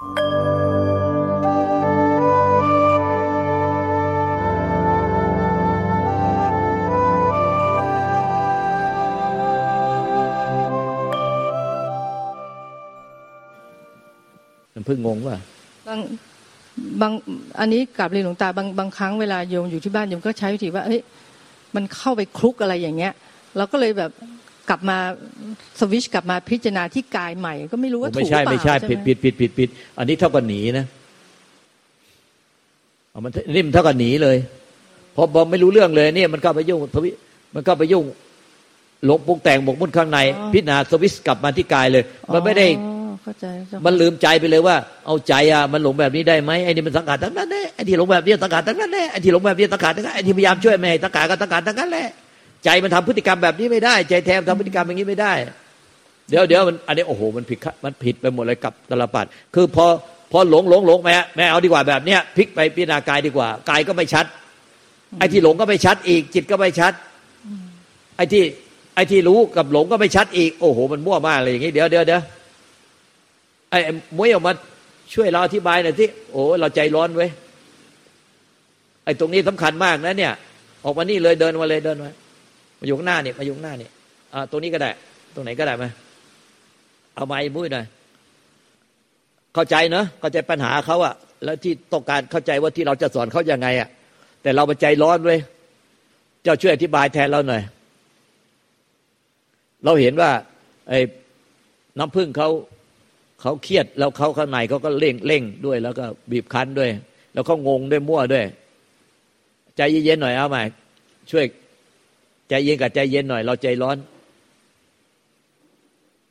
มันเพิ่งงงว่าบางบางอันนี้กลับเรียนหลวงตาบางบางครั้งเวลาโยมอยู่ที่บ้านโยมก็ใช้วิธีว่าเฮ้ยมันเข้าไปคลุกอะไรอย่างเงี้ยเราก็เลยแบบกลับมา สวิชกลับมาพิจารณาที่กายใหม่ ก็ไม่รู้ว่าถูกไม่ใช่ไม่ใช่ผิดผิดผิดผิดผิดอันนี้เท่ากับหนีนะเอามันนี่มันเท่ากับหนีเลยพอบอกไม่รู้เรื่องเลยเนี่ยมันก็ไปยุ่งมันก็ไปยุ่งหลงปรุงแต่งหมกมุ่นข้างใน พิจารณาสวิชกลับมาที่กายเลย มันไม่ได้มันลืมใจไปเลยว่า เอาใจอะมันหลงแบบนี้ได้ไหมไอ้นี่มันสังขารทั้งนั้นแน่ไอ้ที่หลงแบบนี้สังขารทั้งนั้นแน่ไอ้ที่หลงแบบนี้สังขารทั้งนั้นไอ้ที่พยายามช่วยแม่สังขารก็สังขารทั้งนั้นแหละ ใจมันทำพฤติกรรมแบบนี้ไม่ได้ ใจแทนทำพฤติกรรมอย่างนี้ไม่ได้ เดี๋ยวเดี๋ยวมันอันนี้โอ้โหมันผิดมันผิดไปหมดเลยกับตลปัดคือพอพอหลงหลงหลงแม่แม่เอาดีกว่าแบบเนี้ยพลิกไปพิจารณากายดีกว่ากายก็ไม่ชัด ไอ้ที่หลงก็ไม่ชัดอีก จิตก็ไม่ชัด ไอ้ที่ไอ้ที่รู้กับหลงก็ไม่ชัดอีก โอ้โห มันมั่วมากเลยอย่างนี้เดี๋ยวเดี๋ยวเดี๋ยวไอ้มวยออกมาช่วยเราอธิบายหน่อยที่โอ้เราใจร้อนเว้ยไอ้ตรงนี้สำคัญมากนะเนี่ย ออกมานี่เลยเดินมาเลยเดินมา มาอยู่ข้างหน้าเนี่ยมาอยู่ข้างหน้าเนี่ยอ่าตรงนี้ก็ได้ ตรงไหนก็ได้ไหมเอาไม้มุ้ยหน่อยเข้าใจเนอะเข้าใจปัญหาเขาอะแล้วที่ต้องการเข้าใจว่าที่เราจะสอนเขายังไงอะแต่เราไปใจร้อนเว้ยเจ้าช่วยอธิบายแทนเราหน่อย เราเห็นว่า ไอ้น้ำพึ่งเขาเขาเครียดแล้วเขาข้างในเขาก็เร่งเร่งด้วย แล้วก็บีบคั้นด้วย แล้วเขางงด้วยมั่วด้วย ใจเย็นๆหน่อยเอาใหม่ช่วย ใจเย็นกับใจเย็นหน่อย เราใจร้อน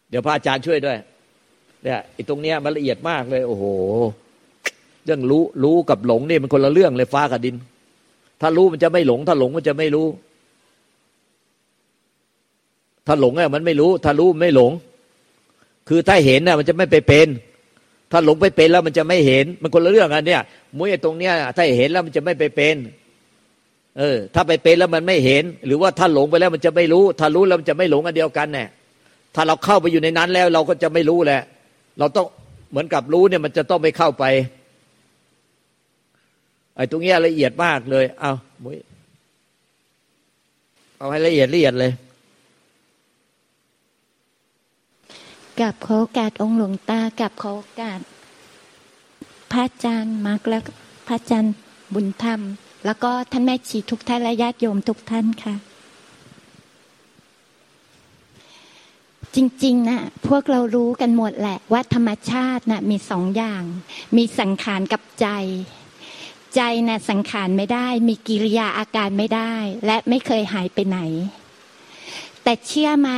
เดี๋ยวพระอาจารย์ช่วยด้วย เนี่ยไอ้ตรงเนี้ยมันละเอียดมากเลย โอ้โห เรื่องรู้รู้กับหลงนี่มันคนละเรื่องเลยฟ้ากับดิน ถ้ารู้มันจะไม่หลง ถ้าหลงมันจะไม่รู้ ถ้าหลงเนี่ยมันไม่รู้ ถ้ารู้ไม่หลง คือถ้าเห็นน่ะมันจะไม่ไปเป็นถ้าหลงไปเป็นแล้วมันจะไม่เห็น มันคนละเรื่องกันเนี่ยมุ้ยตรงเนี้ยถ้าเห็นแล้วมันจะไม่ไปเป็น เออ ถ้าไปเป็นแล้วมันไม่เห็น หรือว่าถ้าหลงไปแล้วมันจะไม่รู้ ถ้ารู้แล้วมันจะไม่หลงอันเดียวกันเนี่ยถ้าเราเข้าไปอยู่ในนั้นแล้วเราก็จะไม่รู้แหละ เราต้องเหมือนกับรู้เนี่ยมันจะต้องไปเข้าไปไอ้ตรงนี้ละเอียดมากเลย เอามุ้ยเอาให้ละเอียดละเอียดเลยกับขอโอกาสองหลวงตากับขอโอกาสพระอาจารย์มาร์กและพระอาจารย์บุญธรรม แล้วก็ท่านแม่ชีทุกท่านและญาติโยมทุกท่านค่ะ จริงๆนะพวกเรารู้กันหมดแหละว่าธรรมชาตินะ่ะมีสองอย่าง มีสังขารกับใจ ใจนะ่ะสังขารไม่ได้ มีกิริยาอาการไม่ได้ และไม่เคยหายไปไหน แต่เชื่อไหม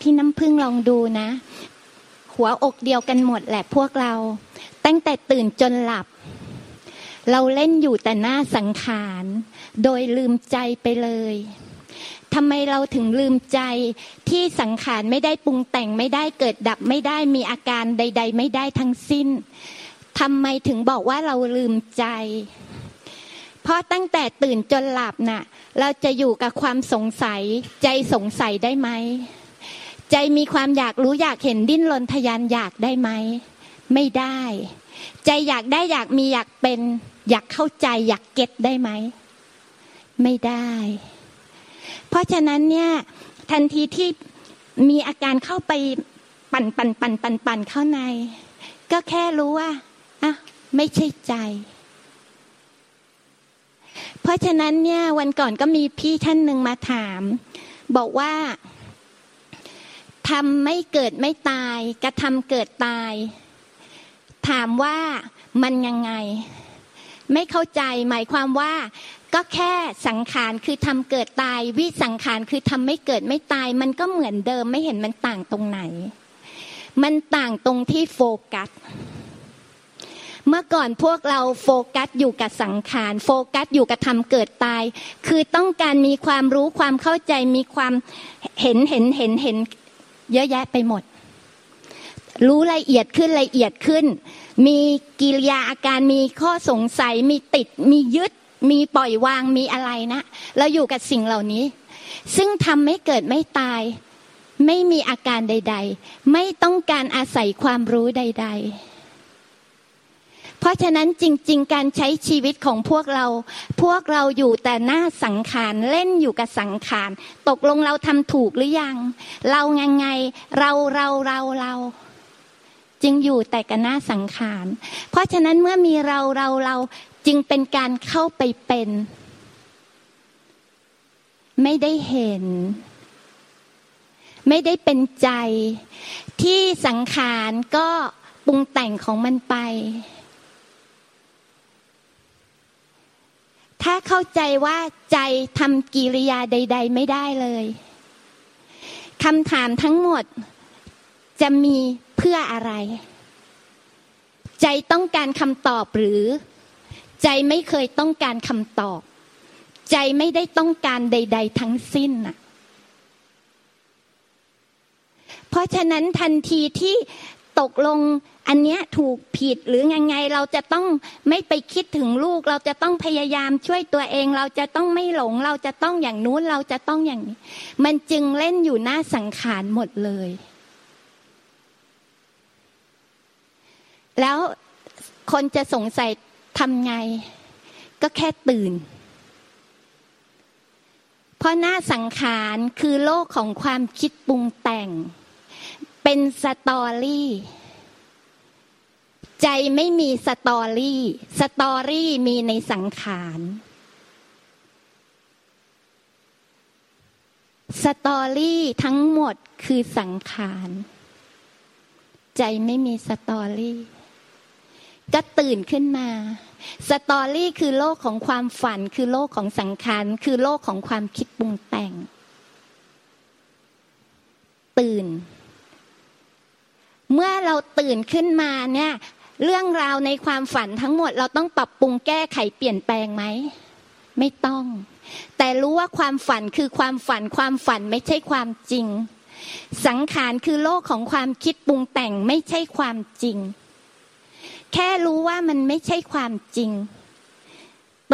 พี่น้ำพึ่งลองดูนะ หัวอกเดียวกันหมดแหละพวกเรา ตั้งแต่ตื่นจนหลับ เราเล่นอยู่แต่หน้าสังขาร โดยลืมใจไปเลยทำไมเราถึงลืมใจที่สังขารไม่ได้ปรุงแต่งไม่ได้เกิดดับไม่ได้มีอาการใด ๆ ไม่ได้ทั้งสิ้นทำไมถึงบอกว่าเราลืมใจ เพราะตั้งแต่ตื่นจนหลับน่ะ เราจะอยู่กับความสงสัย ใจสงสัยได้ไหม ใจมีความอยากรู้อยากเห็นดิ้นรนทยานอยากได้ไหม ไม่ได้ ใจอยากได้อยากมีอยากเป็น อยากเข้าใจอยากเก็ตได้ไหม ไม่ได้ เพราะฉะนั้นเนี่ย ทันทีที่มีอาการเข้าไปปั่นปั่นปั่นปั่นปั่นเข้าใน ก็แค่รู้ว่าอะไม่ใช่ใจ เพราะฉะนั้นเนี่ย วันก่อนก็มีพี่ท่านหนึ่งมาถาม บอกว่าทำไม่เกิดไม่ตาย กระทำเกิดตาย ถามว่ามันยังไง ไม่เข้าใจหมายความว่าก็แค่สังขารคือทำเกิดตาย วิสังขารคือทำไม่เกิดไม่ตาย มันก็เหมือนเดิมไม่เห็นมันต่างตรงไหน มันต่างตรงที่โฟกัส เมื่อก่อนพวกเราโฟกัสอยู่กับสังขารโฟกัสอยู่กับทำเกิดตาย คือต้องการมีความรู้ความเข้าใจมีความเห็นเห็นเห็นเห็นเยอะแยะไปหมด รู้ละเอียดขึ้นละเอียดขึ้น มีกิริยาอาการมีข้อสงสัย มีติด มียึด มีปล่อยวางมีอะไรนะเราอยู่กับสิ่งเหล่านี้ ซึ่งทำไม่เกิดไม่ตาย ไม่มีอาการใด ๆ ไม่ต้องการอาศัยความรู้ใด ๆเพราะฉะนั้นจริง ๆ การใช้ชีวิตของพวกเรา พวกเราอยู่แต่หน้าสังขารเล่นอยู่กับสังขาร ตกลงเราทำถูกหรือยัง เราไงไง เราเราเราเรา จึงอยู่แต่กับหน้าสังขาร เพราะฉะนั้นเมื่อมีเราเราเราจึงเป็นการเข้าไปเป็น ไม่ได้เห็น ไม่ได้เป็นใจ ที่สังขารก็ปรุงแต่งของมันไป ถ้าเข้าใจว่าใจทำกิริยาใด ๆ ไม่ได้เลยคำถามทั้งหมดจะมี เพื่ออะไร ใจต้องการคำตอบหรือ ใจไม่เคยต้องการคำตอบ ใจไม่ได้ต้องการใด ๆ ทั้งสิ้นน่ะ เพราะฉะนั้นทันทีที่ตกลงอันเนี้ยถูกผิดหรือไงไงเราจะต้องไม่ไปคิดถึงลูก เราจะต้องพยายามช่วยตัวเอง เราจะต้องไม่หลง เราจะต้องอย่างนู้นเราจะต้องอย่างนี้ มันจึงเล่นอยู่หน้าสังขารหมดเลย แล้วคนจะสงสัยทำไง ก็แค่ตื่น เพราะหน้าสังขารคือโลกของความคิดปรุงแต่ง เป็น story ใจไม่มี story story มีในสังขาร story ทั้งหมดคือสังขาร ใจไม่มี story ก็ตื่นขึ้นมา story คือโลกของความฝัน คือโลกของสังขารคือโลกของความคิดปรุงแต่ง ตื่น เมื่อเราตื่นขึ้นมาเนี่ย เรื่องราวในความฝันทั้งหมด เราต้องปรับปรุงแก้ไขเปลี่ยนแปลงไหม ไม่ต้อง แต่รู้ว่าความฝันคือความฝัน ความฝันไม่ใช่ความจริง สังขารคือโลกของความคิดปรุงแต่งไม่ใช่ความจริง แค่รู้ว่ามันไม่ใช่ความจริง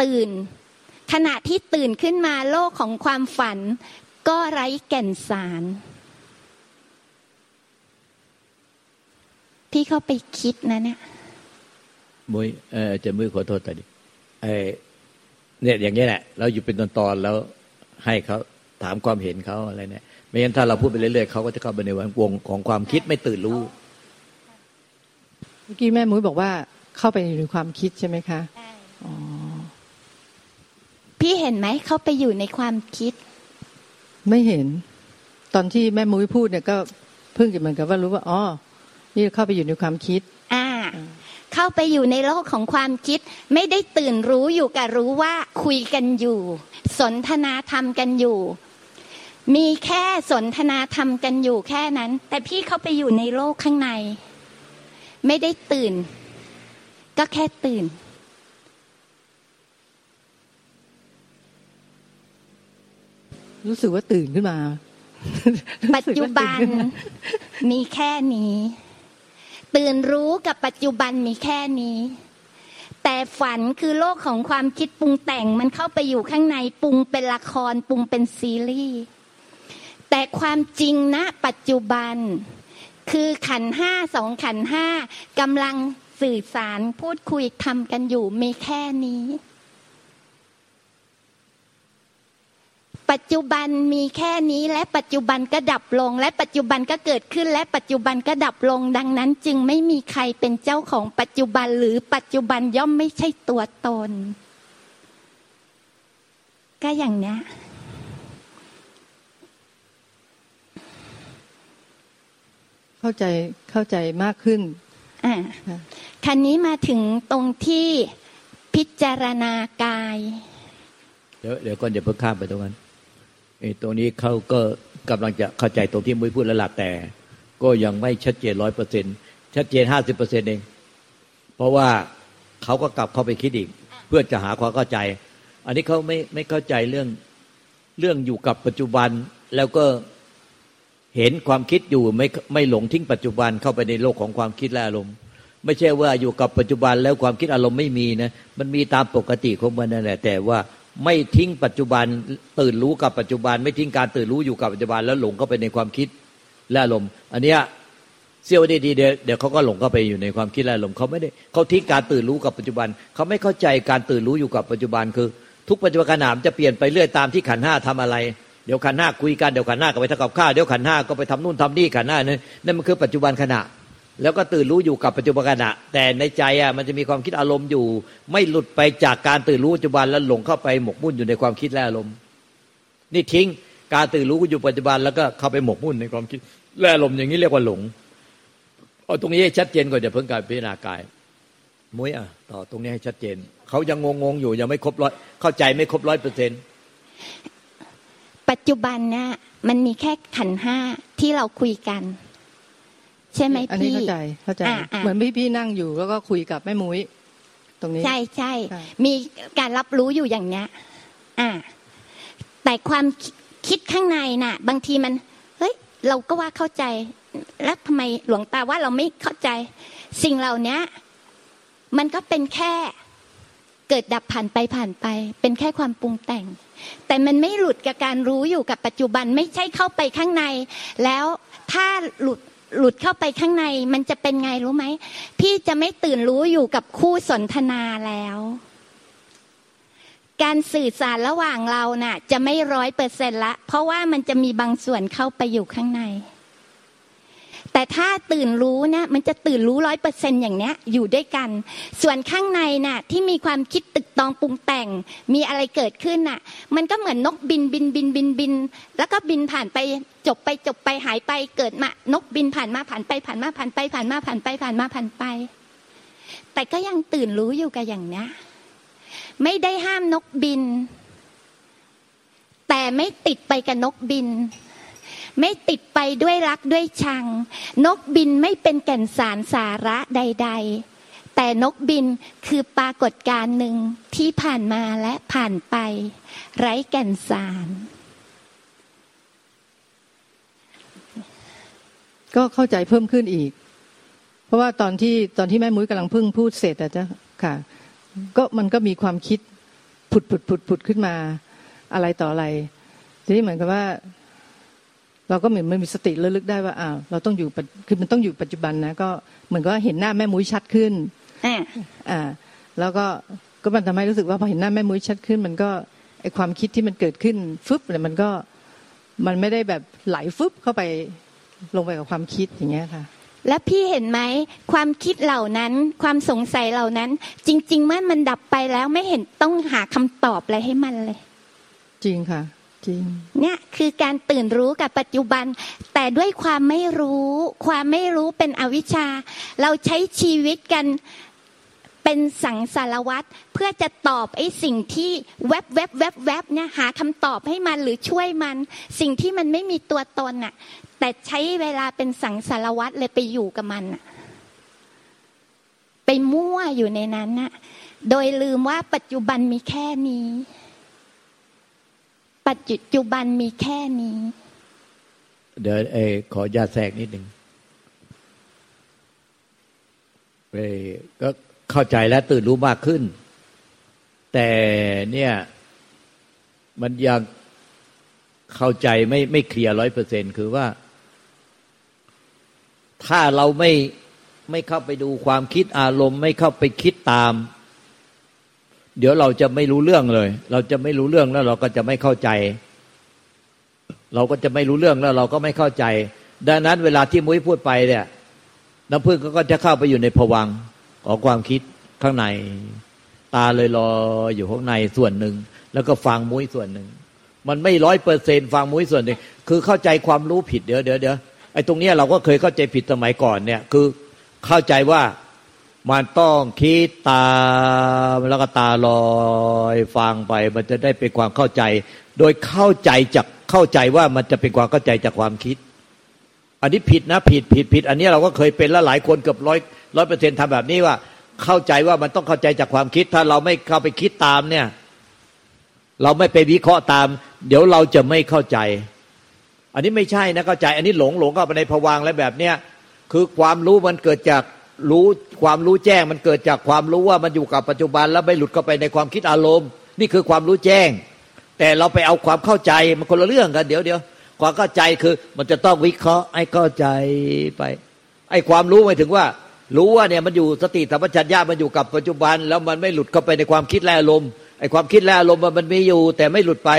ตื่น ขณะที่ตื่นขึ้นมาโลกของความฝัน ก็ไร้แก่นสาร พี่เข้าไปคิดนะเนี่ยมุ้ยเออจะมือขอโทษแต่ดิไอเนี่ยอย่างนี้แหละ เราอยู่เป็นตอนๆแล้วให้เขาถามความเห็นเขาอะไรเนี่ยไม่งั้นถ้าเราพูดไปเรื่อยๆเขาก็จะเข้าไปในวงของความคิดไม่ตื่นรู้ เมื่อกี้แม่มุ้ยบอกว่าเข้าไปอยู่ในความคิดใช่ไหมคะอ๋อพี่เห็นไหมเขาไปอยู่ในความคิด ไม่เห็น ตอนที่แม่มุ้ยพูดเนี่ยก็เพิ่งจะเหมือนกับว่ารู้ว่าอ๋อนี่เข้าไปอยู่ในความคิด อ่า เข้าไปอยู่ในโลกของความคิด ไม่ได้ตื่นรู้อยู่กับรู้ว่าคุยกันอยู่ สนทนาธรรมกันอยู่ มีแค่สนทนาธรรมกันอยู่แค่นั้น แต่พี่เข้าไปอยู่ในโลกข้างใน ไม่ได้ตื่น ก็แค่ตื่น รู้สึกว่าตื่นขึ้นมา ปัจจุบันมีแค่นี้ ตื่นรู้กับปัจจุบันมีแค่นี้ แต่ฝันคือโลกของความคิดปรุงแต่งมันเข้าไปอยู่ข้างในปรุงเป็นละครปรุงเป็นซีรีส์แต่ความจริงนะปัจจุบัน คือขันห้าสองขันห้ากำลังสื่อสารพูดคุยทำกันอยู่มีแค่นี้ ปัจจุบันมีแค่นี้และปัจจุบันก็ดับลง และปัจจุบันก็เกิดขึ้น และปัจจุบันก็ดับลง ดังนั้นจึงไม่มีใครเป็นเจ้าของปัจจุบันหรือปัจจุบันย่อมไม่ใช่ตัวตน ก็อย่างเนี้ย เข้าใจเข้าใจมากขึ้นอะค่ะคันนี้มาถึงตรงที่พิจารณากาย เดี๋ยวเดี๋ยวก่อนอย่าเพิ่งข้ามไปตรงนั้นไอ้ตรงนี้เขาก็กำลังจะเข้าใจตรงที่มุ้ยพูดแล้วล่ะแต่ ก็ยังไม่ชัดเจนร้อยเปอร์เซ็นชัดเจนห้าสิบเปอร์เซ็นเอง เพราะว่าเขาก็กลับเข้าไปคิดอีก เพื่อจะหาความเข้าใจ อันนี้เขาไม่ไม่เข้าใจเรื่องเรื่องอยู่กับปัจจุบันแล้วก็ เห็นความคิดอยู่ไม่ไม่หลงทิ้งปัจจุบันเข้าไปในโลกของความคิดและอารมณ์ ไม่ใช่ว่าอยู่กับปัจจุบันแล้วความคิดอารมณ์ไม่มีนะมันมีตามปกติของมันนั่นแหละแต่ว่าไม่ทิ้งปัจจุบันตื่นรู้กับปัจจุบัน ไม่ทิ้งการตื่นรู้อยู่กับปัจจุบันแล้วหลงเข้าไปในความคิดและอารมณ์อันเนี้ยเสี้ยวดีๆเดียวเดี๋ยวเขาก็หลงเข้าไปอยู่ในความคิดและลมณ์เขาไม่ได้เขาทิ้งการตื่นรู้กับปัจจุบันเขาไม่เข้าใจการตื่นรู้อยู่กับปัจจุบันคือ ทุกปัจจุบันขณะจะเปลี่ยนไปเรื่อยตามที่ขันห้าทำอะไร เดี๋ยวขันห้าคุยกันเดี๋ยวขันห้าก็ไปทำกับข้าวเดี๋ยวขันห้าก็ไปทำนู่นทำนี่ขันห้านั่นนั่นมันคือปัจจุบันขณะ แล้วก็ตื่นรู้อยู่กับปัจจุบันขณะ แต่ในใจอะมันจะมีความคิดอารมณ์อยู่ ไม่หลุดไปจากการตื่นรู้ปัจจุบันแล้วหลงเข้าไปหมกมุ่นอยู่ในความคิดและอารมณ์ นี่ทิ้งการตื่นรู้อยู่ปัจจุบันแล้วก็เข้าไปหมกมุ่นในความคิดและอารมณ์อย่างนี้เรียกว่าหลงเอาตรงนี้ให้ชัดเจนก่อนจะเพิ่งการพิจารณากายมุ้ยอะต่อตรงนี้ให้ชัดเจนเขายังงงๆอยู่ยังไม่ครบร้อยเข้าใจไม่ครบร้อยเปอร์เซ็นต์ ปัจจุบันเนี่ยมันมีแค่ขันห้าที่เราคุยกัน ใช่ไหมพี่อันนี้เข้าใจเข้าใจ เหมือนพี่พี่นั่งอยู่แล้วก็คุยกับแม่มุ้ยตรงนี้ ใช่ใช่มีการรับรู้อยู่อย่างเนี้ย อ่า แต่ความคิดข้างในน่ะ บางทีมัน เฮ้ย เราก็ว่าเข้าใจ แล้วทำไมหลวงตาว่าเราไม่เข้าใจ สิ่งเหล่านี้มันก็เป็นแค่เกิดดับผ่านไปผ่านไป เป็นแค่ความปรุงแต่ง แต่มันไม่หลุดกับการรู้อยู่กับปัจจุบันไม่ใช่เข้าไปข้างใน แล้วถ้าหลุดหลุดเข้าไปข้างในมันจะเป็นไงรู้ไหมพี่จะไม่ตื่นรู้อยู่กับคู่สนทนาแล้ว การสื่อสารระหว่างเราน่ะ จะไม่ร้อยเปอร์เซ็นต์ละ เพราะว่ามันจะมีบางส่วนเข้าไปอยู่ข้างใน แต่ถ้าตื่นรู้นะมันจะตื่นรู้ร้อยเปอร์เซ็นอย่างเนี้ยอยู่ด้วยกัน ส่วนข้างในน่ะที่มีความคิดตึกตองปรุงแต่ง มีอะไรเกิดขึ้นน่ะ มันก็เหมือนนกบินบินบินบินบิน แล้วก็บินผ่านไปจบไปจบไปหายไปเกิดมานกบินผ่านมาผ่านไปผ่านมาผ่านไปผ่านมาผ่านไปผ่านมาผ่านไป แต่ก็ยังตื่นรู้อยู่กับอย่างเนี้ยไม่ได้ห้ามนกบิน แต่ไม่ติดไปกับนกบิน ไม่ติดไปด้วยรักด้วยชัง นกบินไม่เป็นแก่นสารสาระใด ๆ แต่นกบินคือปรากฏการหนึ่งที่ผ่านมาและผ่านไป ไร้แก่นสาร ก็เข้าใจเพิ่มขึ้นอีก เพราะว่าตอนที่ตอนที่แม่มุ้ยกำลังพึ่งพูดเสร็จอะจ้ะค่ะ ก็มันก็มีความคิดผุดผุดผุดผุดขึ้นมาอะไรต่ออะไรทีนี้เหมือนกับว่า เราก็เหมือนมันมีสติระลึกได้ว่าอ้าวเราต้องอยู่คือมันต้องอยู่ปัจจุบันนะก็เหมือนก็เห็นหน้าแม่มุ้ยชัดขึ้นอ่าแล้วก็ก็มันทำให้รู้สึกว่าพอเห็นหน้าแม่มุ้ยชัดขึ้น มันก็ไอความคิดที่มันเกิดขึ้นฟึบเนี่ยมันก็มันไม่ได้แบบไหลฟึบเข้าไปลงไปกับความคิดอย่างเงี้ยค่ะ แล้วพี่เห็นไหมความคิดเหล่านั้น ความสงสัยเหล่านั้น จริง ๆ เมื่อมันดับไปแล้วไม่เห็นต้องหาคำตอบอะไรให้มันเลย จริงค่ะ จริงเนี่ยคือการตื่นรู้กับปัจจุบัน แต่ด้วยความไม่รู้ ความไม่รู้เป็นอวิชชา เราใช้ชีวิตกันเป็นสังสารวัตรเพื่อจะตอบไอ้สิ่งที่แวบแวบแวบแวบเนี่ยหาคำตอบให้มันหรือช่วยมัน สิ่งที่มันไม่มีตัวตนน่ะ แต่ใช้เวลาเป็นสังสารวัตรเลยไปอยู่กับมันน่ะไปมั่วอยู่ในนั้นน่ะโดยลืมว่าปัจจุบันมีแค่นี้ ปัจจุบันมีแค่นี้ เดี๋ยวเอขอญาตแทรกนิดหนึ่งเอก็เข้าใจและตื่นรู้มากขึ้น แต่เนี่ย มันยังเข้าใจไม่ไม่เคลียร์ร้อยเปอร์เซ็นคือว่า ถ้าเราไม่ไม่เข้าไปดูความคิดอารมณ์ ไม่เข้าไปคิดตาม เดี๋ยวเราจะไม่รู้เรื่องเลย เราจะไม่รู้เรื่องแล้วเราก็จะไม่เข้าใจ เราก็จะไม่รู้เรื่องแล้วเราก็ไม่เข้าใจ ดังนั้นเวลาที่มุ้ยพูดไปเนี่ย น้ำพึ่งก็จะเข้าไปอยู่ในผวังของความคิดข้างใน ตาเลยรออยู่ข้างในส่วนหนึ่ง แล้วก็ฟังมุ้ยส่วนหนึ่ง มันไม่ร้อยเปอร์เซนฟังมุ้ยส่วนหนึ่ง คือเข้าใจความรู้ผิดเดี๋ยวเดี๋ยวเดี๋ยวไอ้ตรงนี้เราก็เคยเข้าใจผิดสมัยก่อนเนี่ย คือเข้าใจว่า มันต้องคิดตามแล้วก็ตาลอยฟังไป มันจะได้เป็นความเข้าใจ โดยเข้าใจจากเข้าใจว่ามันจะเป็นความเข้าใจจากความคิด อันนี้ผิดนะผิดผิดผิด อันนี้เราก็เคยเป็นแล้วหลายคนเกือบร้อยร้อยเปอร์เซ็นต์ทำแบบนี้ว่า เข้าใจว่ามันต้องเข้าใจจากความคิด ถ้าเราไม่เข้าไปคิดตามเนี่ย เราไม่ไปวิเคราะห์ตาม เดี๋ยวเราจะไม่เข้าใจ อันนี้ไม่ใช่นะเข้าใจ อันนี้หลงหลงเข้าไปในผวังและแบบเนี้ยคือความรู้มันเกิดจาก รู้ความรู้แจ้งมันเกิดจากความรู้ว่ามันอยู่กับปัจจุบันแล้วไม่หลุดเข้าไปในความคิดอารมณ์ นี่คือความรู้แจ้ง แต่เราไปเอาความเข้าใจมันคนละเรื่องกันเดี๋ยวเดี๋ยวความเข้าใจคือมันจะต้องวิเคราะห์ให้เข้าใจไป ไอ้ความรู้หมายถึงว่า รู้ว่าเนี่ยมันอยู่สติสัมปชัญญะมันอยู่กับปัจจุบัน แล้วมันไม่หลุดเข้าไปในความคิดและอารมณ์ไอ้ความคิดและอารมณ์มันมีอยู่ แต่ไม่หลุดไป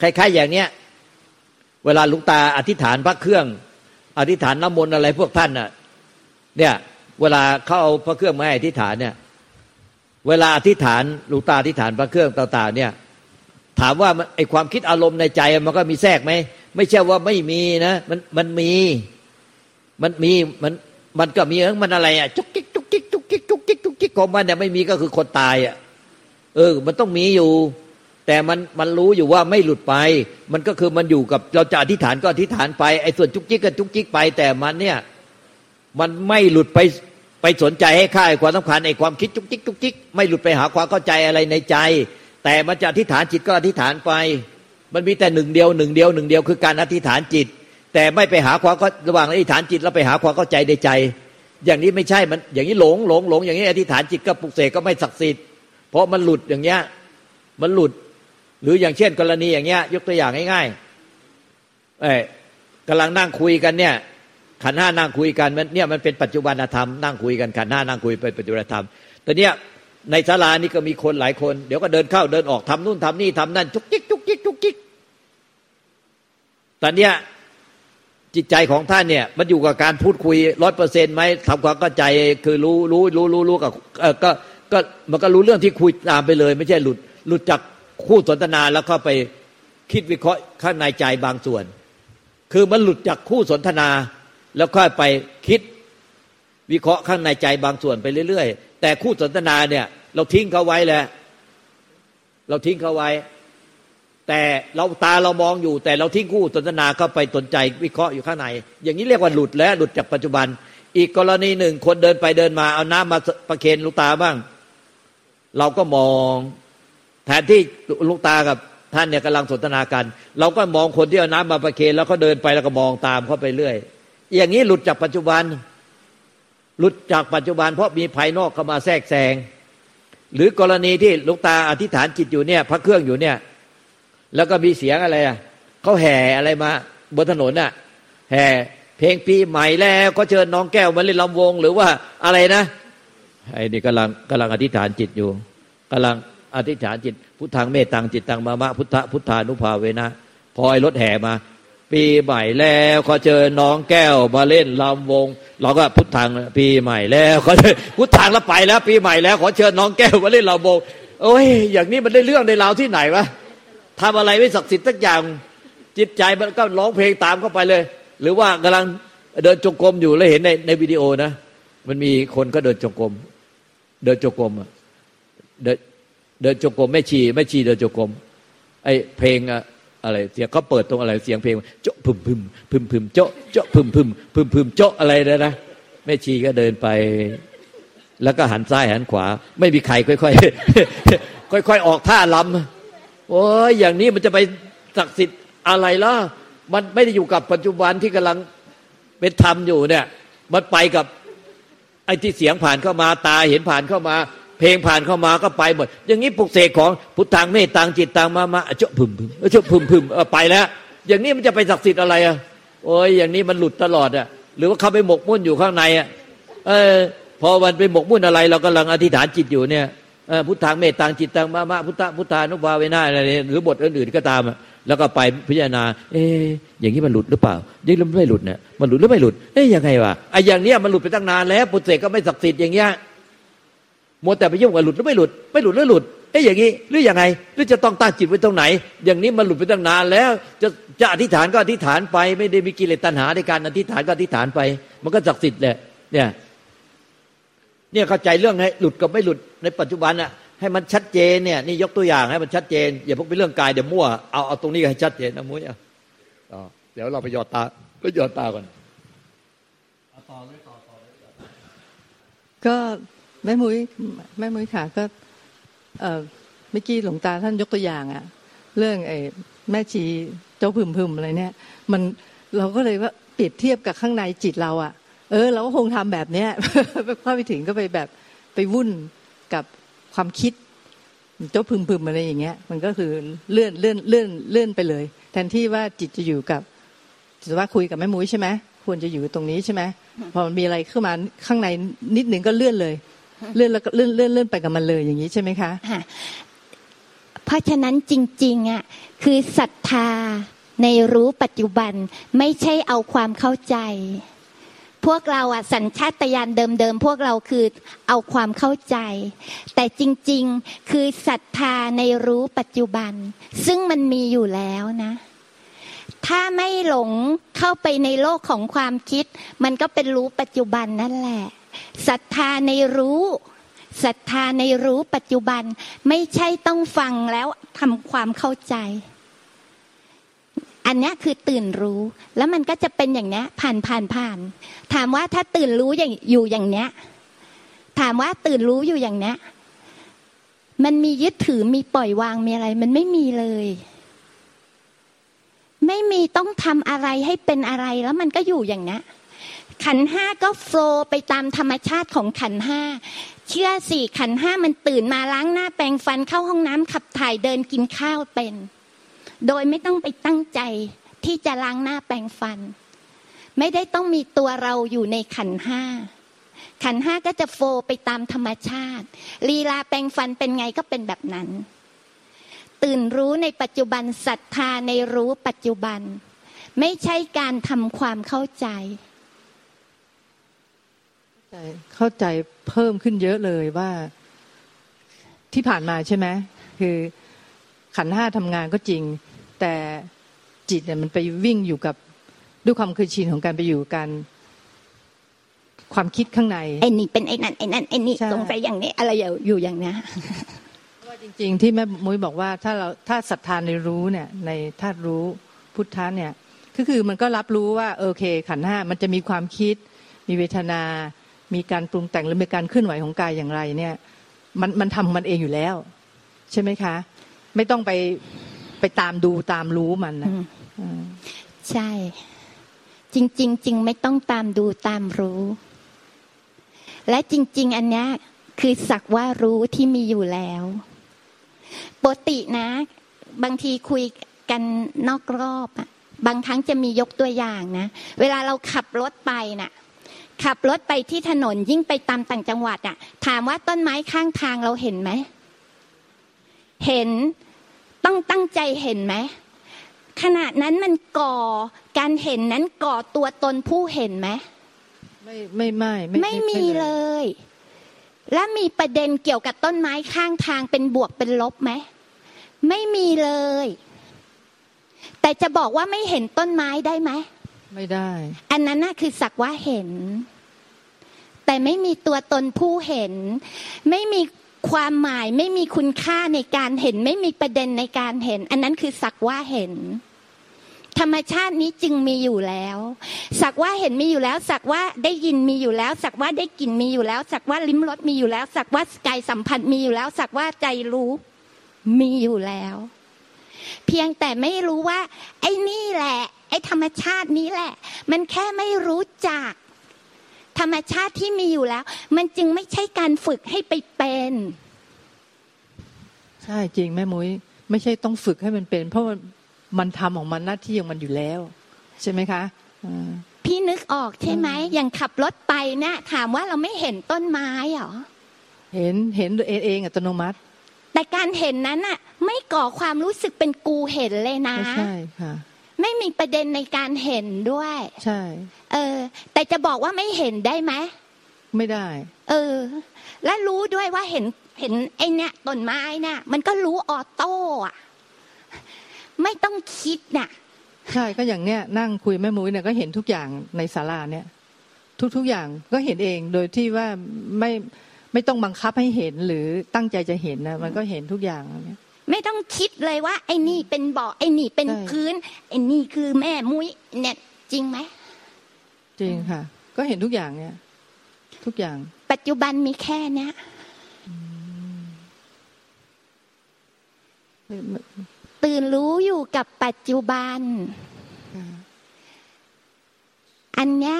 คล้ายๆอย่างเนี้ยเวลาลุงตาอธิษฐานพระเครื่อง อธิษฐานน้ำมนต์อะไรพวกท่านน่ะเนี่ย เวลาเขาเอาพระเครื่องมาให้อธิษฐานเนี่ย เวลาอธิษฐานลุงตาอธิษฐานพระเครื่องต่างๆเนี่ย ถามว่าไอความคิดอารมณ์ในใจมันก็มีแทรกไหมไม่ใช่ว่าไม่มีนะมันมันมีมันมีมันมันก็มีมันอะไรอะจุกจิกจุกจิกจุกจิกจุกจิกจุกจิกของมันเนี่ยไม่มีก็คือคนตายอะเออ มันต้องมีอยู่ แต่มันมันรู้อยู่ว่าไม่หลุดไป มันก็คือมันอยู่กับเราจะอธิษฐานก็อธิษฐานไปไอ้ส่วนจุกจิกก็จุกจิกไป แต่มันเนี่ย มันไม่หลุดไปไปสนใจให้ค่าความสำคัญไอ้ความคิดจุกจิกจุกจิกไม่หลุดไปหาความเข้าใจอะไรในใจ แต่มันจะอธิษฐานจิตก็อธิษฐานไป มันมีแต่หนึ่งเดียวหนึ่งเดียวหนึ่งเดียวคือการอธิษฐานจิต แต่ไม่ไปหาความก็ระหว่างอธิษฐานจิตแล้วไปหาความเข้าใจในใจ อย่างนี้ไม่ใช่มันอย่างนี้หลงหลงหลงอย่างนี้อธิษฐานจิตก็ปลุกเสกก็ไม่ศักดิ์สิทธิ์เพราะมันหลุดอย่างเงี้ยมันหลุด หรืออย่างเช่นกรณีอย่างเงี้ย ยกตัวอย่างง่ายๆเอ้กำลังนั่งคุยกันเนี่ย ขันห้านั่งคุยกันมันเนี่ยมันเป็นปัจจุบันธรรมนั่งคุยกันขันห้านั่งคุยเป็นปัจจุบันธรรมแต่เนี้ยในศาลานี่ก็มีคนหลายคน เดี๋ยวก็เดินเข้าเดินออกทำนู่นทำนี่ทำนั่นจุกจิกจุกจิกจุกจิกตอนเนี้ยจิตใจของท่านเนี่ยมันอยู่กับการพูดคุยร้อยเปอร์เซ็นต์ไหมทำความเข้าใจคือรู้รู้รู้รู้รู้กับเออก็ก็มันก็รู้เรื่องที่คุยตามไปเลย ไม่ใช่หลุดหลุดจากคู่สนทนาแล้วเข้าไปคิดวิเคราะห์ข้างในใจบางส่วน คือมันหลุดจากคู่สนทนา แล้วค่อยไปคิดวิเคราะห์ข้างในใจบางส่วนไปเรื่อยๆ แต่คู่สนทนาเนี่ย เราทิ้งเขาไว้แล้วเราทิ้งเขาไว้ แต่เราตาเรามองอยู่ แต่เราทิ้งคู่สนทนาเข้าไปสนใจวิเคราะห์อยู่ข้างใน อย่างนี้เรียกว่าหลุดแล้วหลุดจากปัจจุบัน อีกกรณีหนึ่งคนเดินไปเดินมาเอาน้ำมาประเคนลูกตาบ้าง เราก็มองแทนที่ลูกตากับท่านเนี่ยกำลังสนทนากัน เราก็มองคนที่เอาน้ำมาประเคนแล้วเขาเดินไปแล้วก็มองตามเขาไปเรื่อย อย่างนี้หลุดจากปัจจุบัน หลุดจากปัจจุบัน เพราะมีภายนอกเข้ามาแทรกแซง หรือกรณีที่ลูกตาอธิษฐานจิตอยู่เนี่ย พระเครื่องอยู่เนี่ย แล้วก็มีเสียงอะไรอะเขาแห่อะไรมาบนถนนน่ะ แห่เพลงปีใหม่แล้วก็เชิญน้องแก้วมาเล่นลำวง หรือว่าอะไรนะไอ้นี่กำลังกำลังอธิษฐานจิตอยู่กำลังอธิษฐานจิต พุทธังเมตตังจิตตังมามะพุทธพุทธานุภาเวนะพอไอ้รถแห่มา ปีใหม่แล้วขอเชิญน้องแก้วมาเล่นลำวง เราก็พุทธังปีใหม่แล้วขอเชิญพุทธังแล้วไปแล้ว ปีใหม่แล้วขอเชิญน้องแก้วมาเล่นลำวง โอ้ย อย่างนี้มันได้เรื่องในราวที่ไหนวะทำอะไรไม่ศักดิ์สิทธิ์สักอย่าง จิตใจมันก็ร้องเพลงตามเข้าไปเลย หรือว่ากำลังเดินจงกรมอยู่แล้วเห็นในในวิดีโอนะ มันมีคนก็เดินจงกรมเดินจงกรมเดินเดินจงกรมไม่ชีไม่ชีเดินจงกรมไอเพลงอะ อะไรเสียงเขาเปิดตรงอะไรเสียงเพลงโจ๊ะพึมพึมพึมพึมโจ๊ะโจ๊ะพึมพึมพึมพึมโจ๊ะอะไรนะนะแม่ชีก็เดินไป แล้วก็หันซ้ายหันขวา ไม่มีใครค่อยๆค่อยๆออกท่าลำโอ้ยอย่างนี้มันจะไปศักดิ์สิทธิ์อะไรล่ะมันไม่ได้อยู่กับปัจจุบันที่กำลังเป็นธรรมอยู่เนี่ย มันไปกับไอ้ที่เสียงผ่านเข้ามาตาเห็นผ่านเข้ามา เพลงผ่านเข้ามาก็ไปหมดอย่างนี้ปลุกเสกของพุทธังเมตตังจิตตังมามาเจ้าพึ่มพึ่มเจ้าพึ่มพึ่มไปแล้ว อย่างนี้มันจะไปศักดิ์สิทธิ์อะไรอะโอ้ยอย่างนี้มันหลุดตลอดอะ หรือว่าเขาไปหมกมุ่นอยู่ข้างในอะเออพอวันไปหมกมุ่นอะไร เรากำลังอธิษฐานจิตอยู่เนี่ยพุทธังเมตตังจิตตังมามาพุทธพุทธานุภาเวนาอะไรหรือบทอื่นๆก็ตามแล้วก็ไปพิจารณา เอ๊อย่างนี้มันหลุดหรือเปล่ายังไม่หลุดเนี่ยมันหลุดหรือไม่หลุดเอ๊ยยังไงวะไอ้อย่างเนี้ยมันหลุดไปตั้งนานแล้ว ปุเสกก็ไม่ศักดิ์สิทธิ์อย่างเงี้ย มัวแต่ไปยุ่งกับหลุดหรือไม่หลุด ไม่หลุดหรือหลุดเอ๊ะอย่างนี้หรือยังไงหรือจะต้องตั้งจิตไว้ตรงไหน อย่างนี้มันหลุดไปตั้งนานแล้ว จะจะอธิษฐานก็อธิษฐานไป ไม่ได้มีกิเลสตัณหาในการอธิษฐานก็อธิษฐานไป มันก็ศักดิ์สิทธิ์แหละเนี่ยเนี่ยเข้าใจเรื่องให้หลุดกับไม่หลุดในปัจจุบันอะให้มันชัดเจนเนี่ยนี่ยกตัวอย่างให้มันชัดเจน อย่าพกเป็นเรื่องกายเดี๋ยวมั่วเอาเอาตรงนี้ให้ชัดเจนนะมุ้ยอะเดี๋ยวเราไปหยอดตาไปหยอดตาก่อนต่อเลยต่อต่อเลยก็ แม่มุ้ยแม่มุ้ยค่ะก็เออเมื่อกี้หลวงตาท่านยกตัวอย่างอะเรื่องไอ้แม่ชีเจ้าพึมพึมอะไรเนี่ย มันเราก็เลยว่าเปรียบเทียบกับข้างในจิตเราอะเออ เราก็คงทำแบบเนี้ยพอไปถึงก็ไปแบบไปวุ่นกับความคิดเจ้าพึมพึมอะไรอย่างเงี้ย มันก็คือเลื่อนเลื่อนเลื่อนเลื่อนไปเลย แทนที่ว่าจิตจะอยู่กับจิตว่าคุยกับแม่มุ้ยใช่ไหมควรจะอยู่ตรงนี้ใช่ไหมพอมันมีอะไรขึ้นมาข้างในนิดหนึ่งก็เลื่อนเลย เลื่อนแล้วก็เลื่อนเลื่อนเลื่อนไปกับมันเลยอย่างนี้ใช่ไหมคะค่ะเพราะฉะนั้นจริง ๆอะคือศรัทธาในรู้ปัจจุบันไม่ใช่เอาความเข้าใจ พวกเราอะสัญชาตญาณเดิมๆพวกเราคือเอาความเข้าใจ แต่จริง ๆ คือศรัทธาในรู้ปัจจุบัน ซึ่งมันมีอยู่แล้วนะถ้าไม่หลงเข้าไปในโลกของความคิด มันก็เป็นรู้ปัจจุบันนั่นแหละ ศรัทธาในรู้ศรัทธาในรู้ปัจจุบันไม่ใช่ต้องฟังแล้วทำความเข้าใจ อันนี้คือตื่นรู้ แล้วมันก็จะเป็นอย่างนี้ผ่านผ่านผ่าน ถามว่าถ้าตื่นรู้อย่างอยู่อย่างเนี้ย ถามว่าตื่นรู้อยู่อย่างเนี้ย มันมียึดถือมีปล่อยวางมีอะไร มันไม่มีเลย ไม่มีต้องทำอะไรให้เป็นอะไรแล้วมันก็อยู่อย่างนี้ ขันห้าก็โฟลไปตามธรรมชาติของขันห้าเชื่อสิขันห้ามันตื่นมาล้างหน้าแปรงฟันเข้าห้องน้ำขับถ่ายเดินกินข้าวเป็น โดยไม่ต้องไปตั้งใจที่จะล้างหน้าแปรงฟัน ไม่ได้ต้องมีตัวเราอยู่ในขันห้าขันห้าก็จะโฟไปตามธรรมชาติ ลีลาแปรงฟันเป็นไงก็เป็นแบบนั้น ตื่นรู้ในปัจจุบันศรัทธาในรู้ปัจจุบัน ไม่ใช่การทำความเข้าใจ เข้าใจเพิ่มขึ้นเยอะเลยว่าที่ผ่านมาใช่ไหมคือขันห้าทำงานก็จริง แต่จิตเนี่ยมันไปวิ่งอยู่กับด้วยความเคยชินของการไปอยู่กันความคิดข้างในไอ้นี่เป็นไอ้นั่นไอ้นั่นไอ้นี่ใช่สงสัยอย่างนี้ อะไรอยู่อย่างนี้ว่าจริง ๆ ที่แม่มุ้ยบอกว่าถ้าเราถ้าศรัทธาในรู้เนี่ย ในธาตุรู้พุทธะเนี่ยก็คือมันก็รับรู้ว่าโอเค ขันธ์ห้ามันจะมีความคิด มีเวทนา มีการปรุงแต่งหรือมีการเคลื่อนไหวของกายอย่างไรเนี่ยมันมันทำมันเองอยู่แล้ว ใช่ไหมคะ ไม่ต้องไปไปตามดูตามรู้มันนะอืมอืมใช่ จริงๆจริงไม่ต้องตามดูตามรู้ และจริง ๆ อันเนี้ยคือสักว่ารู้ที่มีอยู่แล้วปกตินะ บางทีคุยกันนอกรอบอะบางครั้งจะมียกตัวอย่างนะ เวลาเราขับรถไปน่ะ ขับรถไปที่ถนนยิ่งไปตามต่างจังหวัดอะถามว่าต้นไม้ข้างทางเราเห็นไหม เห็นต้องตั้งใจเห็นไหมขณะนั้นมันก่อการเห็นนั้นก่อตัวตนผู้เห็นไหมไม่ไม่ไม่ไม่มีเลย และมีประเด็นเกี่ยวกับต้นไม้ข้างทางเป็นบวกเป็นลบไหมไม่มีเลย แต่จะบอกว่าไม่เห็นต้นไม้ได้ไหมไม่ได้ อันนั้นน่ะคือสักว่าเห็น แต่ไม่มีตัวตนผู้เห็น ไม่มีความหมายไม่มีคุณค่าในการเห็น ไม่มีประเด็นในการเห็น อันนั้นคือสักว่าเห็น ธรรมชาตินี้จึงมีอยู่แล้ว สักว่าเห็นมีอยู่แล้ว สักว่าได้ยินมีอยู่แล้ว สักว่าได้กลิ่นมีอยู่แล้ว สักว่าลิ้มรสมีอยู่แล้ว สักว่ากายสัมผัสมีอยู่แล้ว สักว่าใจรู้มีอยู่แล้ว เพียงแต่ไม่รู้ว่า ไอ้นี่แหละ ไอ้ธรรมชาตินี้แหละ มันแค่ไม่รู้จัก รรมชาติที่มีอยู่แล้ว มันจึงไม่ใช่การฝึกให้ไปเป็น ใช่จริงแม่มุ้ยไม่ใช่ต้องฝึกให้มันเป็น เพราะมันมันทำของมันหน้าที่ของมันอยู่แล้ว ใช่ไหมคะอ่าพี่นึกออกใช่ไหมอย่างขับรถไปเนี่ยถามว่าเราไม่เห็นต้นไม้เหรอเห็นเห็นเองเองอัตโนมัติ แต่การเห็นนั้นน่ะไม่ก่อความรู้สึกเป็นกูเห็นเลยนะไม่ใช่ค่ะ ไม่มีประเด็นในการเห็นด้วย ใช่ เออ แต่จะบอกว่าไม่เห็นได้ไหมไม่ได้ เออ และรู้ด้วยว่าเห็นเห็นไอเนี่ยต้นไม้น่ะ มันก็รู้ออโต้อะไม่ต้องคิดน่ะ ใช่ก็อย่างเนี้ยนั่งคุยแม่มุ้ยเนี่ยก็เห็นทุกอย่างในศาลาเนี่ย ทุกทุกอย่างก็เห็นเองโดยที่ว่าไม่ไม่ต้องบังคับให้เห็นหรือตั้งใจจะเห็นนะมันก็เห็นทุกอย่างเนี่ย ไม่ต้องคิดเลยว่า ไอ้นี่เป็นเบาะไอ้นี่เป็นใช่พื้น ไอ้นี่คือแม่มุ้ยเนี่ยจริงไหมจริงค่ะ ก็เห็นทุกอย่างเนี่ย ทุกอย่าง ปัจจุบันมีแค่เนี้ยไม่ไม่ตื่นรู้อยู่กับปัจจุบันค่ะอันเนี้ย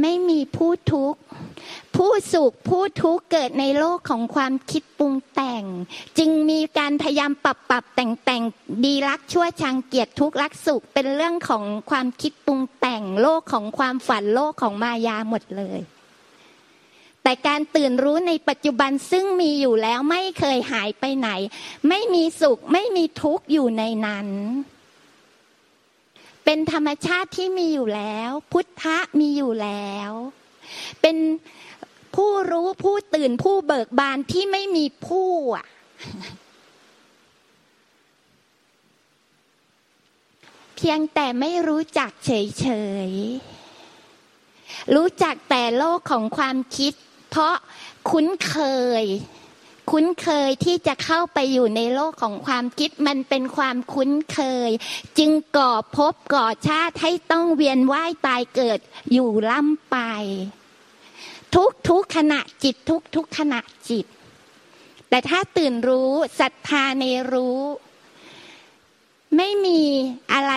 ไม่มีผู้ทุกข์ ผู้สุขผู้ทุกข์เกิดในโลกของความคิดปรุงแต่ง จึงมีการพยายามปรับปรับแต่งแต่งดีรักชั่วชังเกียรติทุกข์รักสุขเป็นเรื่องของความคิดปรุงแต่งโลกของความฝันโลกของมายาหมดเลย แต่การตื่นรู้ในปัจจุบันซึ่งมีอยู่แล้วไม่เคยหายไปไหน ไม่มีสุขไม่มีทุกข์อยู่ในนั้นเป็นธรรมชาติที่มีอยู่แล้ว พุทธะมีอยู่แล้ว เป็นผู้รู้ผู้ตื่นผู้เบิกบานที่ไม่มีผู้อะเพียงแต่ไม่รู้จักเฉยๆ รู้จักแต่โลกของความคิด เพราะคุ้นเคย คุ้นเคยที่จะเข้าไปอยู่ในโลกของความคิดมันเป็นความคุ้นเคย จึงก่อภพก่อชาติให้ต้องเวียนว่ายตายเกิดอยู่ล่ำไป ทุกทุกขณะจิตทุกทุกขณะจิต แต่ถ้าตื่นรู้ศรัทธาในรู้ ไม่มีอะไร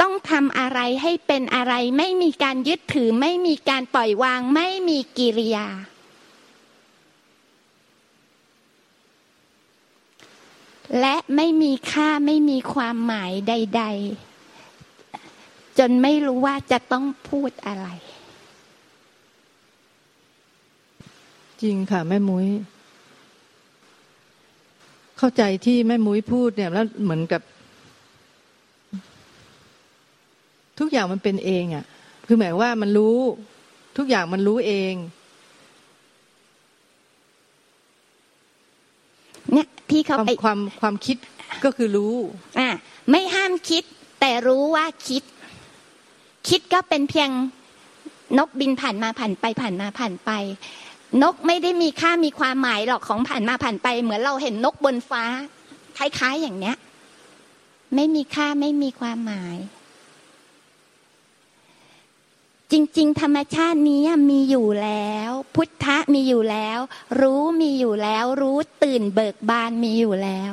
ต้องทำอะไรให้เป็นอะไร ไม่มีการยึดถือ ไม่มีการปล่อยวาง ไม่มีกิริยา และไม่มีค่าไม่มีความหมายใด ๆ จนไม่รู้ว่าจะต้องพูดอะไร จริงค่ะ แม่มุ้ย เข้าใจที่แม่มุ้ยพูดเนี่ย แล้วเหมือนกับ ทุกอย่างมันเป็นเองอะ่ะ คือหมายว่ามันรู้ ทุกอย่างมันรู้เอง เนี่ยพี่คเขาวามไปความความคิดก็คือรู้ อะไม่ห้ามคิด แต่รู้ว่าคิด คิดก็เป็นเพียงนกบินผ่านมาผ่านไปผ่านมาผ่านไป นกไม่ได้มีค่ามีความหมายหรอกของผ่านมาผ่านไป เหมือนเราเห็นนกบนฟ้าคล้ายๆอย่างเนี้ย ไม่มีค่าไม่มีความหมาย จริง ๆ ธรรมชาตินี้มีอยู่แล้ว พุทธะมีอยู่แล้ว รู้มีอยู่แล้ว รู้ตื่นเบิกบานมีอยู่แล้ว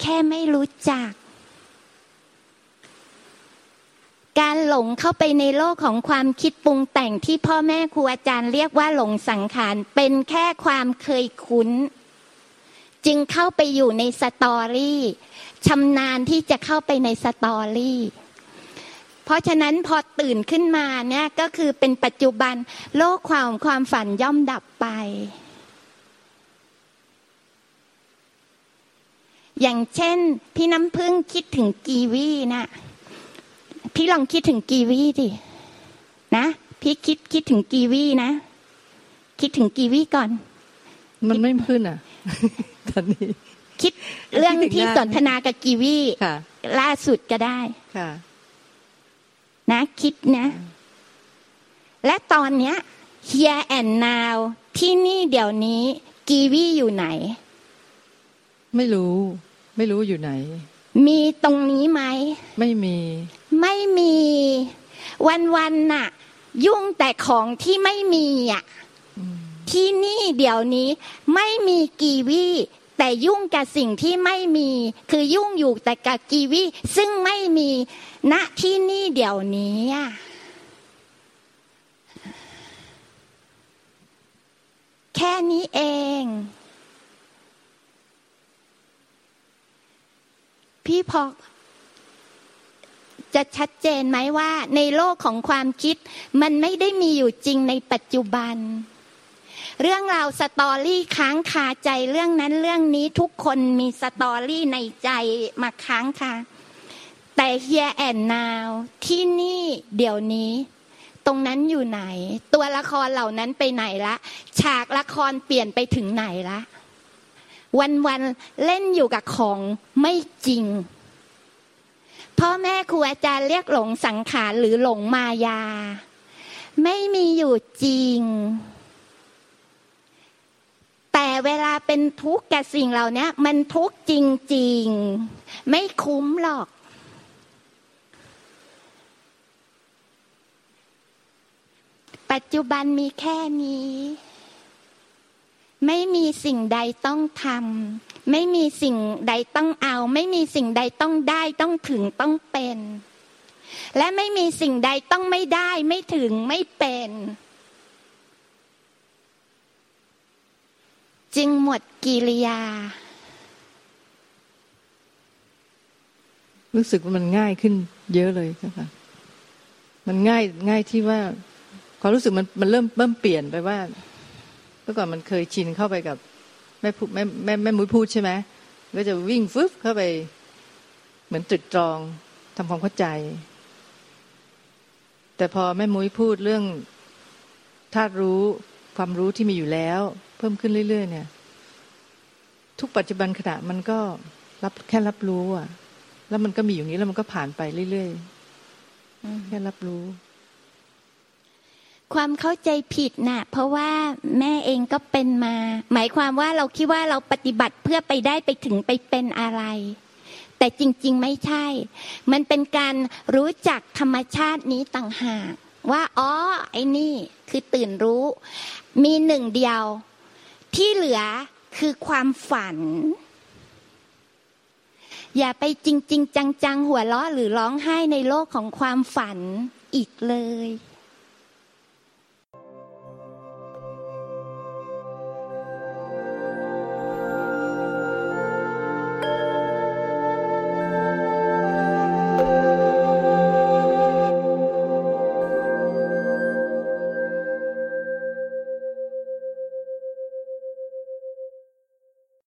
แค่ไม่รู้จัก การหลงเข้าไปในโลกของความคิดปรุงแต่งที่พ่อแม่ครูอาจารย์เรียกว่าหลงสังขารเป็นแค่ความเคยคุ้น จึงเข้าไปอยู่ในสตอรี่ชำนาญที่จะเข้าไปในสตอรี่เพราะฉะนั้นพอตื่นขึ้นมาเนี่ยก็คือเป็นปัจจุบันโลกความความฝันย่อมดับไป อย่างเช่น พี่น้ำพึ่งคิดถึงกีวีนะ พี่ลองคิดถึงกีวีดินะพี่คิดคิดถึงกีวีนะ คิดถึงกีวีก่อน มันไม่ขึ้นอะตอนนี้ คิดเรื่องคิดถึงที่ได้สนทนากับกีวีค่ะล่าสุดก็ได้ค่ะนะคิดนะ และตอนเนี้ย here and now ที่นี่เดี๋ยวนี้ กีวีอยู่ไหน ไม่รู้ ไม่รู้อยู่ไหน มีตรงนี้ไหม ไม่มี ไม่มี วันวันๆน่ะ ยุ่งแต่ของที่ไม่มีอะอืมที่นี่เดี๋ยวนี้ ไม่มีกีวีแต่ยุ่งกับสิ่งที่ไม่มี คือยุ่งอยู่แต่กับกีวีซึ่งไม่มีณที่นี่เดี๋ยวนี้อะแค่นี้เอง พี่พอจะชัดเจนไหมว่า ในโลกของความคิด มันไม่ได้มีอยู่จริงในปัจจุบัน เรื่องราว story ค้างคาใจเรื่องนั้นเรื่องนี้ทุกคนมี story ในใจมาค้างคาแต่ here and now ที่นี่เดี๋ยวนี้ ตรงนั้นอยู่ไหน ตัวละครเหล่านั้นไปไหนละ ฉากละครเปลี่ยนไปถึงไหนละ วันๆเล่นอยู่กับของไม่จริง พ่อแม่ครูอาจารย์เรียกหลงสังขารหรือหลงมายา ไม่มีอยู่จริง แต่เวลาเป็นทุกข์กับสิ่งเหล่านี้มันทุกข์จริง ๆ ไม่คุ้มหรอกปัจจุบันมีแค่นี้ ไม่มีสิ่งใดต้องทำไม่มีสิ่งใดต้องเอา ไม่มีสิ่งใดต้องได้ต้องถึงต้องเป็น และไม่มีสิ่งใดต้องไม่ได้ ไม่ถึงไม่เป็น จึงหมดกิริยา รู้สึกว่ามันง่ายขึ้นเยอะเลยค่ะมันง่ายง่ายที่ว่าความรู้สึกมันมันเริ่มเริ่มเปลี่ยนไปว่า มื่อก่อนมันเคยชินเข้าไปกับแม่พูแม่แม่แม่มุ้ยพูดใช่ไหมก็จะวิ่งฟึบเข้าไป เหมือนตรึกตรองทำความเข้าใจ แต่พอแม่มุ้ยพูดเรื่องธาตุรู้ความรู้ที่มีอยู่แล้ว เพิ่มขึ้นเรื่อย ๆ เนี่ย ทุกปัจจุบันขณะมันก็รับแค่รับรู้ อะ แล้วมันก็มีอย่างนี้แล้วมันก็ผ่านไปเรื่อยๆแค่รับรู้ ความเข้าใจผิดน่ะ เพราะว่าแม่เองก็เป็นมา หมายความว่าเราคิดว่าเราปฏิบัติเพื่อไปได้ไปถึงไปเป็นอะไร แต่จริง ๆ ไม่ใช่ มันเป็นการรู้จักธรรมชาตินี้ต่างหาก ว่าอ๋อไอ้นี่คือตื่นรู้ มีหนึ่งเดียว ที่เหลือคือความฝัน อย่าไปจริง ๆ จัง ๆ หัวเราะหรือร้องไห้ในโลกของความฝันอีกเลย